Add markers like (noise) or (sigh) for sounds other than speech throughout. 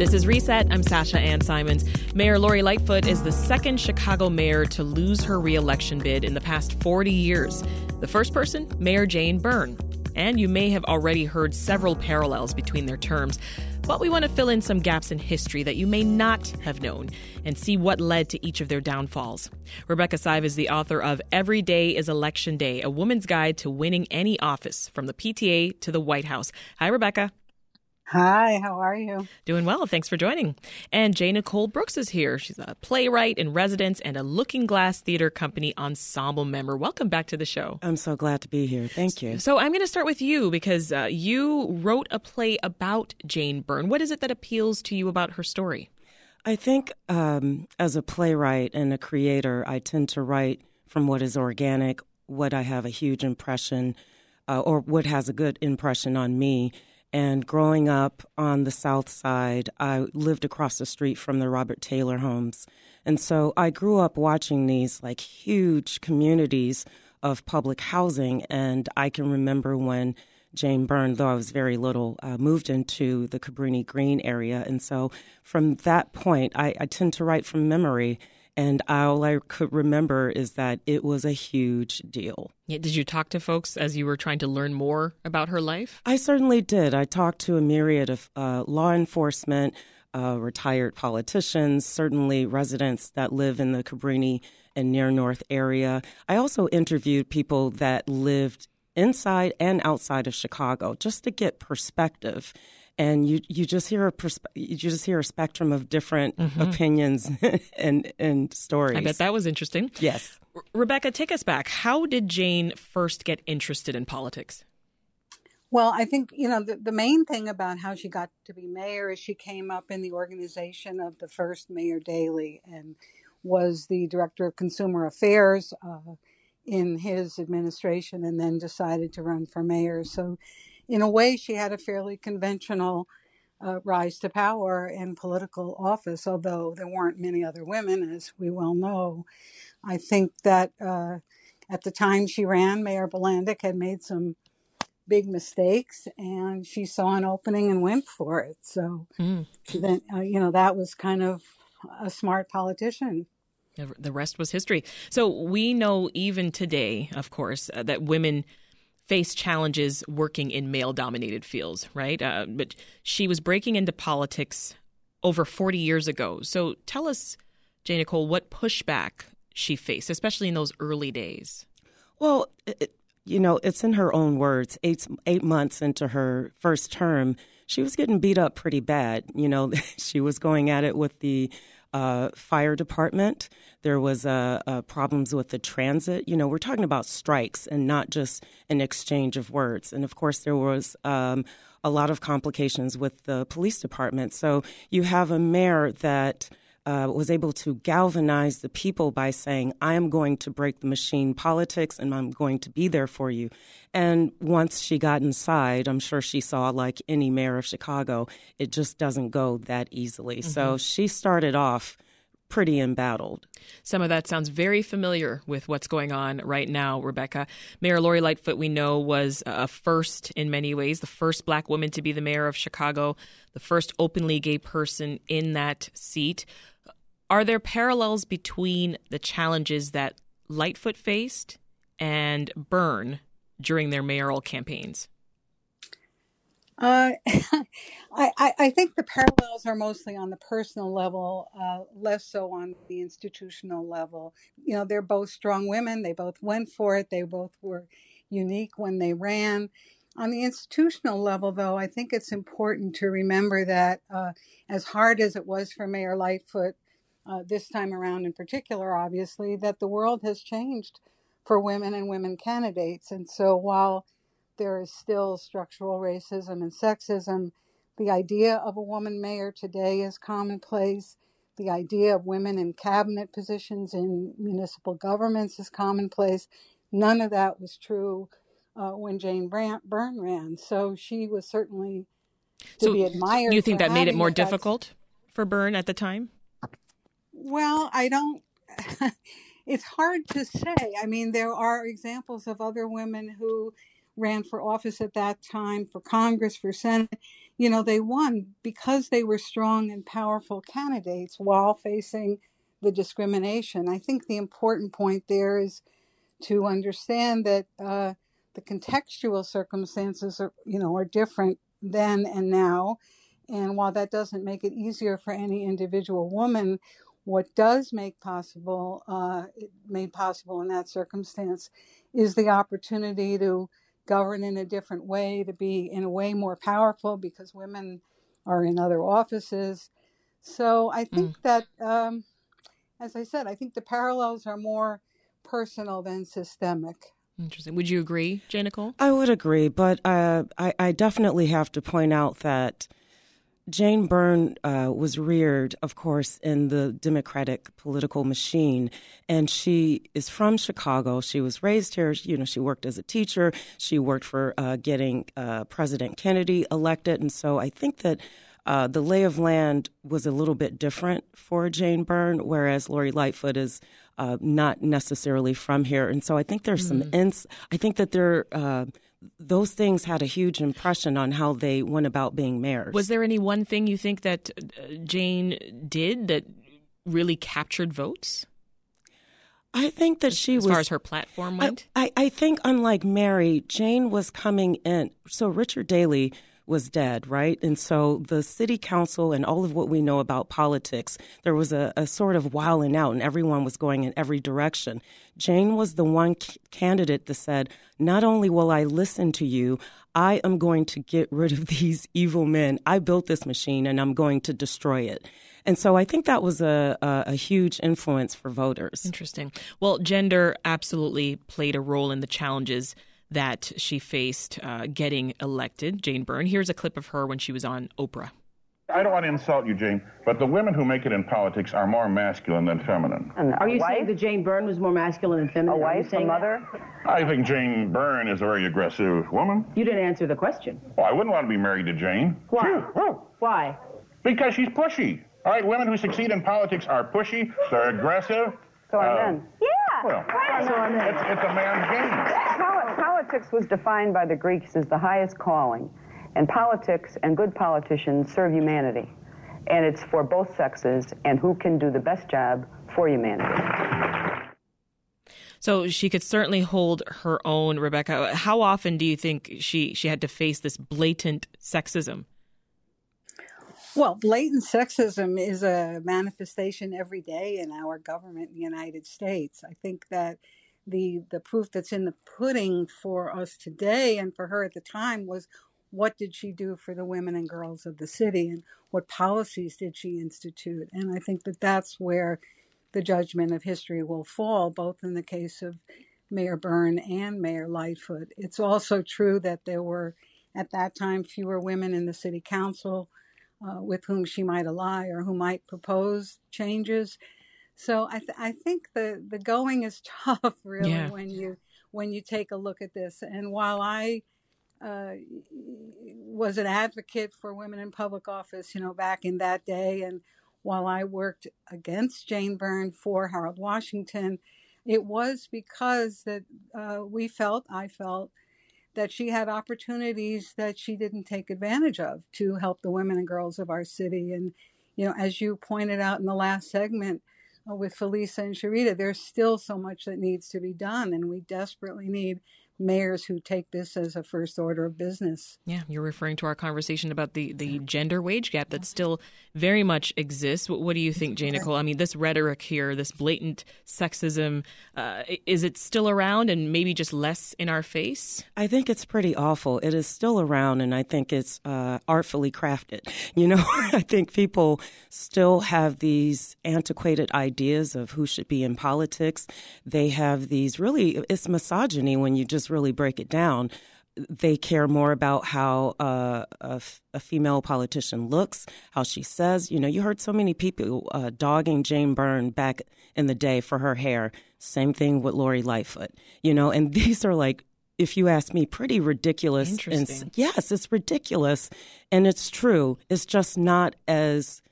This is Reset. I'm Sasha Ann Simons. Mayor Lori Lightfoot is the second Chicago mayor to lose her reelection bid in the past 40 years. The first person, Mayor Jane Byrne. And you may have already heard several parallels between their terms. But we want to fill in some gaps in history that you may not have known and see what led to each of their downfalls. Rebecca Sive is the author of Every Day is Election Day, a woman's guide to winning any office, from the PTA to the White House. Hi, Rebecca. Hi, how are you? Doing well. Thanks for joining. And J. Nicole Brooks is here. She's a playwright in residence and a Lookingglass Theatre Company ensemble member. Welcome back to the show. I'm so glad to be here. Thank you. So I'm going to start with you because uh, you wrote a play about Jane Byrne. What is it that appeals to you about her story? I think um, as a playwright and a creator, I tend to write from what is organic, what I have a huge impression, uh, or what has a good impression on me and growing up on the South Side, I lived across the street from the Robert Taylor homes. And so I grew up watching these like huge communities of public housing. And I can remember when Jane Byrne, though I was very little, uh, moved into the Cabrini Green area. And so from that point, I, I tend to write from memory. And all I could remember is that it was a huge deal. Yeah, did you talk to folks as you were trying to learn more about her life? I certainly did. I talked to a myriad of uh, law enforcement, uh, retired politicians, certainly residents that live in the Cabrini and near North area. I also interviewed people that lived inside and outside of Chicago just to get perspective and you you just hear a perspe- you just hear a spectrum of different mm-hmm. opinions (laughs) and and stories. I bet that was interesting. Yes. R- Rebecca, take us back. How did Jane first get interested in politics? Well, I think, you know, the, the main thing about how she got to be mayor is she came up in the organization of the first Mayor Daley and was the director of consumer affairs uh, in his administration and then decided to run for mayor. So in a way, she had a fairly conventional uh, rise to power and political office, although there weren't many other women, as we well know. I think that uh, at the time she ran, Mayor Bilandic had made some big mistakes, and she saw an opening and went for it. So mm. then, uh, you know, that was kind of a smart politician. The rest was history. So we know even today, of course, uh, that women face challenges working in male dominated fields, right? Uh, but she was breaking into politics over 40 years ago. So tell us, Jane Nicole, what pushback she faced, especially in those early days. Well, it, you know, it's in her own words. Eight eight months into her first term, she was getting beat up pretty bad. You know, (laughs) she was going at it with the uh, fire department. There was uh, uh, problems with the transit. You know, we're talking about strikes and not just an exchange of words. And of course, there was um, a lot of complications with the police department. So you have a mayor that uh, was able to galvanize the people by saying, I am going to break the machine politics and I'm going to be there for you. And once she got inside, I'm sure she saw, like any mayor of Chicago, it just doesn't go that easily. Mm-hmm. So she started off pretty embattled. Some of that sounds very familiar with what's going on right now, Rebecca. Mayor Lori Lightfoot, we know, was a first in many ways, the first black woman to be the mayor of Chicago, the first openly gay person in that seat. Are there parallels between the challenges that Lightfoot faced and Byrne during their mayoral campaigns? Uh, (laughs) I, I think the parallels are mostly on the personal level, uh, less so on the institutional level. You know, they're both strong women. They both went for it. They both were unique when they ran. On the institutional level, though, I think it's important to remember that uh, as hard as it was for Mayor Lightfoot uh, this time around in particular, obviously, that the world has changed for women and women candidates. And so while there is still structural racism and sexism, the idea of a woman mayor today is commonplace. The idea of women in cabinet positions in municipal governments is commonplace. None of that was true uh, when Jane Byrne ran. So she was certainly to so be admired. You think that made it more difficult for Byrne at the time? Well, I don't. (laughs) it's hard to say. I mean, there are examples of other women who ran for office at that time, for Congress, for Senate. you know, they won because they were strong and powerful candidates while facing the discrimination. I think the important point there is to understand that uh, the contextual circumstances are, you know, are different then and now. And while that doesn't make it easier for any individual woman, what does make possible uh, made possible in that circumstance is the opportunity to govern in a different way, to be in a way more powerful because women are in other offices. So I think mm. that, um, as I said, I think the parallels are more personal than systemic. Interesting. Would you agree, Jane Nicole? I would agree, but uh, I, I definitely have to point out that Jane Byrne uh, was reared, of course, in the Democratic political machine, and she is from Chicago. She was raised here. You know, she worked as a teacher. She worked for uh, getting uh, President Kennedy elected, and so I think that. Uh, the lay of land was a little bit different for Jane Byrne, whereas Lori Lightfoot is uh, not necessarily from here, and so I think there's mm-hmm. some ins. I think that there uh, those things had a huge impression on how they went about being mayors. Was there any one thing you think that uh, Jane did that really captured votes? I think that she as was. As far as her platform went? I, I, I think, unlike Mary, Jane was coming in. So Richard Daley was dead, right? And so the city council and all of what we know about politics, there was a, a sort of wilding out and everyone was going in every direction. Jane was the one c- candidate that said, not only will I listen to you, I am going to get rid of (laughs) these evil men. I built this machine and I'm going to destroy it. And so I think that was a, a, a, huge influence for voters. Interesting. Well, gender absolutely played a role in the challenges that she faced uh, getting elected, Jane Byrne. Here's a clip of her when she was on Oprah. I don't want to insult you, Jane, but the women who make it in politics are more masculine than feminine. And are you wife? saying that Jane Byrne was more masculine than feminine? A wife, a mother? I think Jane Byrne is a very aggressive woman. You didn't answer the question. Well, I wouldn't want to be married to Jane. Why? Why? Because she's pushy. All right, women who succeed in politics are pushy, they're aggressive. So are uh, men. Yeah. Well, so are men. It's, it's a man's game politics was defined by the Greeks as the highest calling, and politics and good politicians serve humanity. And it's for both sexes and who can do the best job for humanity. So she could certainly hold her own, Rebecca. How often do you think she, she had to face this blatant sexism? Well, blatant sexism is a manifestation every day in our government in the United States. I think that the the proof that's in the pudding for us today and for her at the time was what did she do for the women and girls of the city and what policies did she institute? And i think that that's where the judgment of history will fall both in the case of mayor byrne and mayor lightfoot. It's also true that there were at that time fewer women in the city council uh, with whom she might ally or who might propose changes so I, th- I think the, the going is (laughs) tough really yeah. when you when you take a look at this. And while I uh, was an advocate for women in public office, you know, back in that day, and while I worked against Jane Byrne for Harold Washington, it was because that uh, we felt, I felt, that she had opportunities that she didn't take advantage of to help the women and girls of our city. And, you know, as you pointed out in the last segment, with Felisa and Sharita, there's still so much that needs to be done, and we desperately need mayors who take this as a first order of business. Yeah, you're referring to our conversation about the, the gender wage gap that still very much exists. What, what do you think, Jane Nicole? I mean, this rhetoric here, this blatant sexism, uh, is it still around and maybe just less in our face? I think it's pretty awful. It is still around, and I think it's uh, artfully crafted. (laughs) You know, (laughs) I think people still have these antiquated ideas of who should be in politics. They have these really, it's misogyny when you just really break it down, they care more about how uh, a, f- a female politician looks, how she says. You know, you heard so many people uh, dogging Jane Byrne back in the day for her hair. Same thing with Lori Lightfoot. You know, and (laughs) these are like if you ask me, pretty ridiculous. Interesting. And, yes, it's ridiculous, and it's true. It's just not as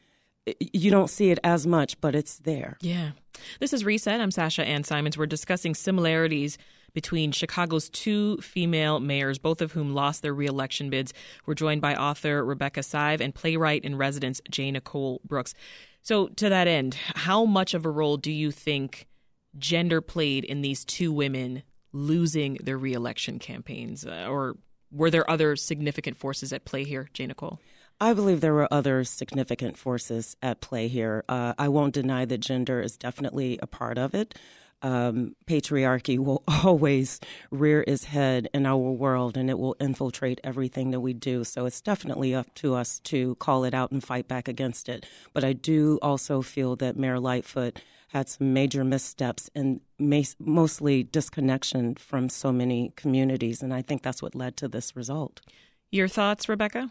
you don't see it as much, but it's there. Yeah. This is Reset. I'm Sasha Ann Simons. We're discussing similarities between Chicago's two female mayors, both of whom lost their reelection bids. We're joined by author Rebecca Sive and playwright in residence Jane Nicole Brooks. So, to that end, how much of a role do you think gender played in these two women losing their reelection campaigns? Uh, or were there other significant forces at play here, Jane Nicole? I believe there were other significant forces at play here. Uh, I won't deny that gender is definitely a part of it. Um, patriarchy will (laughs) always rear its head in our world and it will infiltrate everything that we do. So it's definitely up to us to call it out and fight back against it. But I do also feel that Mayor Lightfoot had some major missteps and mostly disconnection from so many communities. And I think that's what led to this result. Your thoughts, Rebecca?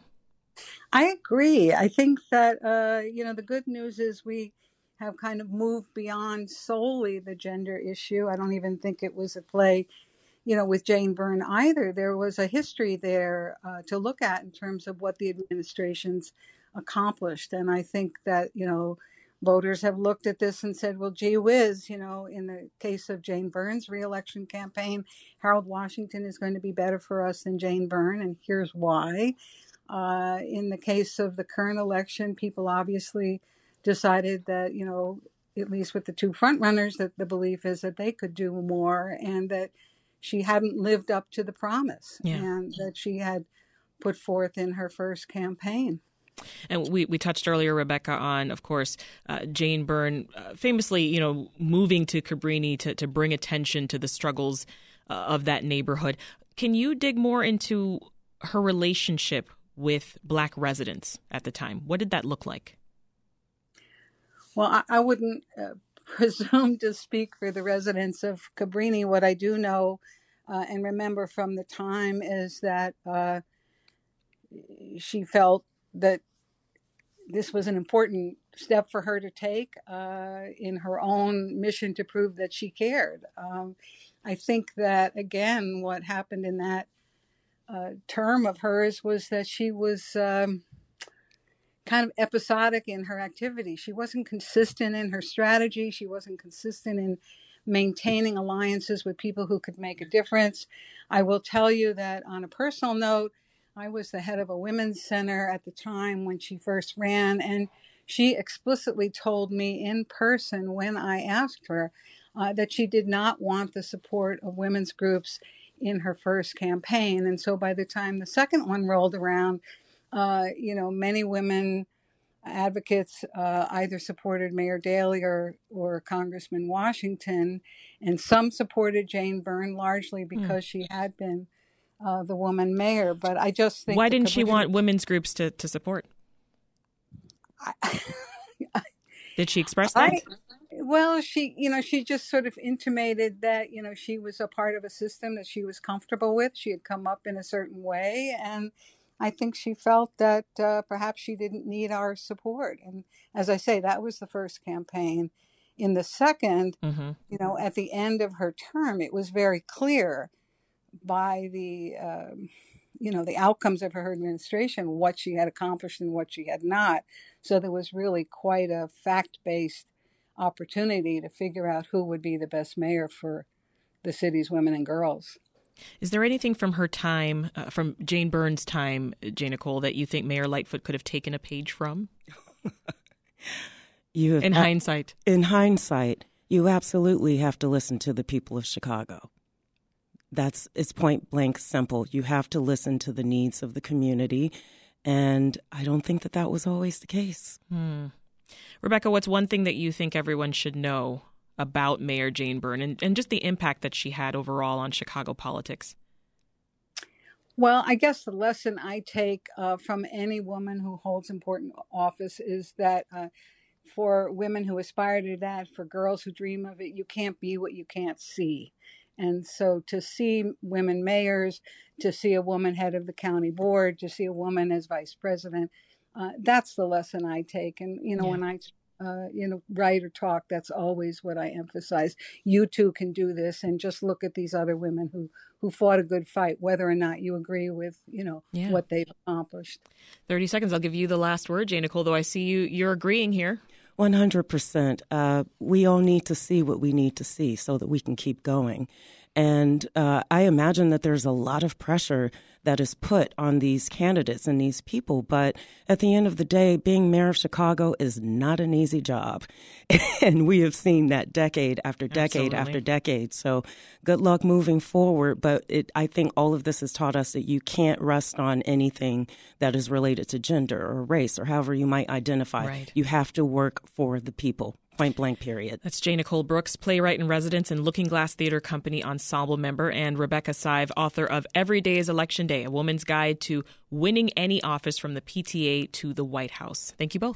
I agree. I think that, uh, you know, the good news is we have kind of moved beyond solely the gender issue. I don't even think it was a play, you know, with Jane Byrne either. There was a history there uh, to look at in terms of what the administration's accomplished. And I think that, you know, voters have looked at this and said, well, gee whiz, you know, in the case of Jane Byrne's reelection campaign, Harold Washington is going to be better for us than Jane Byrne, and here's why. Uh, in the case of the current election, people obviously decided that, you know, at least with the two frontrunners, that the belief is that they could do more and that she hadn't lived up to the promise yeah. and that she had put forth in her first campaign. And we, we touched earlier, Rebecca, on, of course, uh, Jane Byrne uh, famously, you know, moving to Cabrini to, to bring attention to the struggles uh, of that neighborhood. Can you dig more into her relationship with black residents at the time? What did that look like? Well, I, I wouldn't uh, (laughs) presume to speak for the residents of Cabrini. What I do know uh, and remember from the time is that uh, she felt that this was an important step for her to take uh, in her own mission to prove that she cared. Um, I think that, again, what happened in that uh, term of hers was that she was um, kind of episodic in her activity. She wasn't consistent in her strategy. She wasn't consistent in maintaining alliances with people who could make a difference. I will tell you that on a personal note, I was the head of a women's center at the time when she first ran, and she explicitly told me in person when I asked her uh, that she did not want the support of women's groups in her first campaign. And so by the time the second one rolled around, uh, you know, many women advocates uh, either supported Mayor Daley or, or Congressman Washington, and some supported Jane Byrne largely hmm. because mm. she had been uh, the woman mayor. But I just think. Why didn't she want women's groups to, to support? I, (laughs) Did she express that? I, well, she, you know, she just sort of intimated that, you know, she was a part of a system that she was comfortable with. She had come up in a certain way. And I think she felt that uh, perhaps she didn't need our support. And as I say, that was the first campaign. In the 2nd mm-hmm. you know, at the end of her term, it was very clear by the, um, you know, the outcomes of her administration, what she had accomplished and what she had not. So there was really quite a fact based opportunity to figure out who would be the best mayor for the city's women and girls. Is there anything from her time, uh, from Jane Byrne's time, Jane Nicole, that you think Mayor Lightfoot could have taken a page from? (laughs) you have, in hindsight. In hindsight, you absolutely have to listen to the people of Chicago. That's it's point blank simple. You have to listen to the needs of the community, and I don't think that that was always the case. Hmm. Rebecca, what's one thing that you think everyone should know about Mayor Jane Byrne and, and just the impact that she had overall on Chicago politics? Well, I guess the lesson I take uh, from any woman who holds important office is that uh, for women who aspire to that, for girls who dream of it, you can't be what you can't see. And so to see women mayors, to see a woman head of the county board, to see a woman as vice president, uh, that's the lesson I take. And you know, yeah. when I uh, you know write or talk, that's always what I emphasize. You too can do this, and just look at these other women who who fought a good fight, whether or not you agree with you know yeah. what they've accomplished. Thirty seconds. I'll give you the last word, Jane Nicole. Though I see you, you're agreeing here. 100%. Uh, we all need to see what we need to see so that we can keep going. And uh, I imagine that there's a lot of pressure that is put on these candidates and these people. But at the end of the day, being mayor of Chicago is not an easy job. (laughs) and we have seen that decade after decade Absolutely. after decade. So good luck moving forward. But it, I think all of this has taught us that you can't rest on anything that is related to gender or race or however you might identify. Right. You have to work for the people. Point blank, period. That's J. Nicole Brooks, playwright in residence and Lookingglass Theatre Company ensemble member, and Rebecca Sive, author of Every Day is Election Day, a woman's guide to winning any office from the PTA to the White House. Thank you both.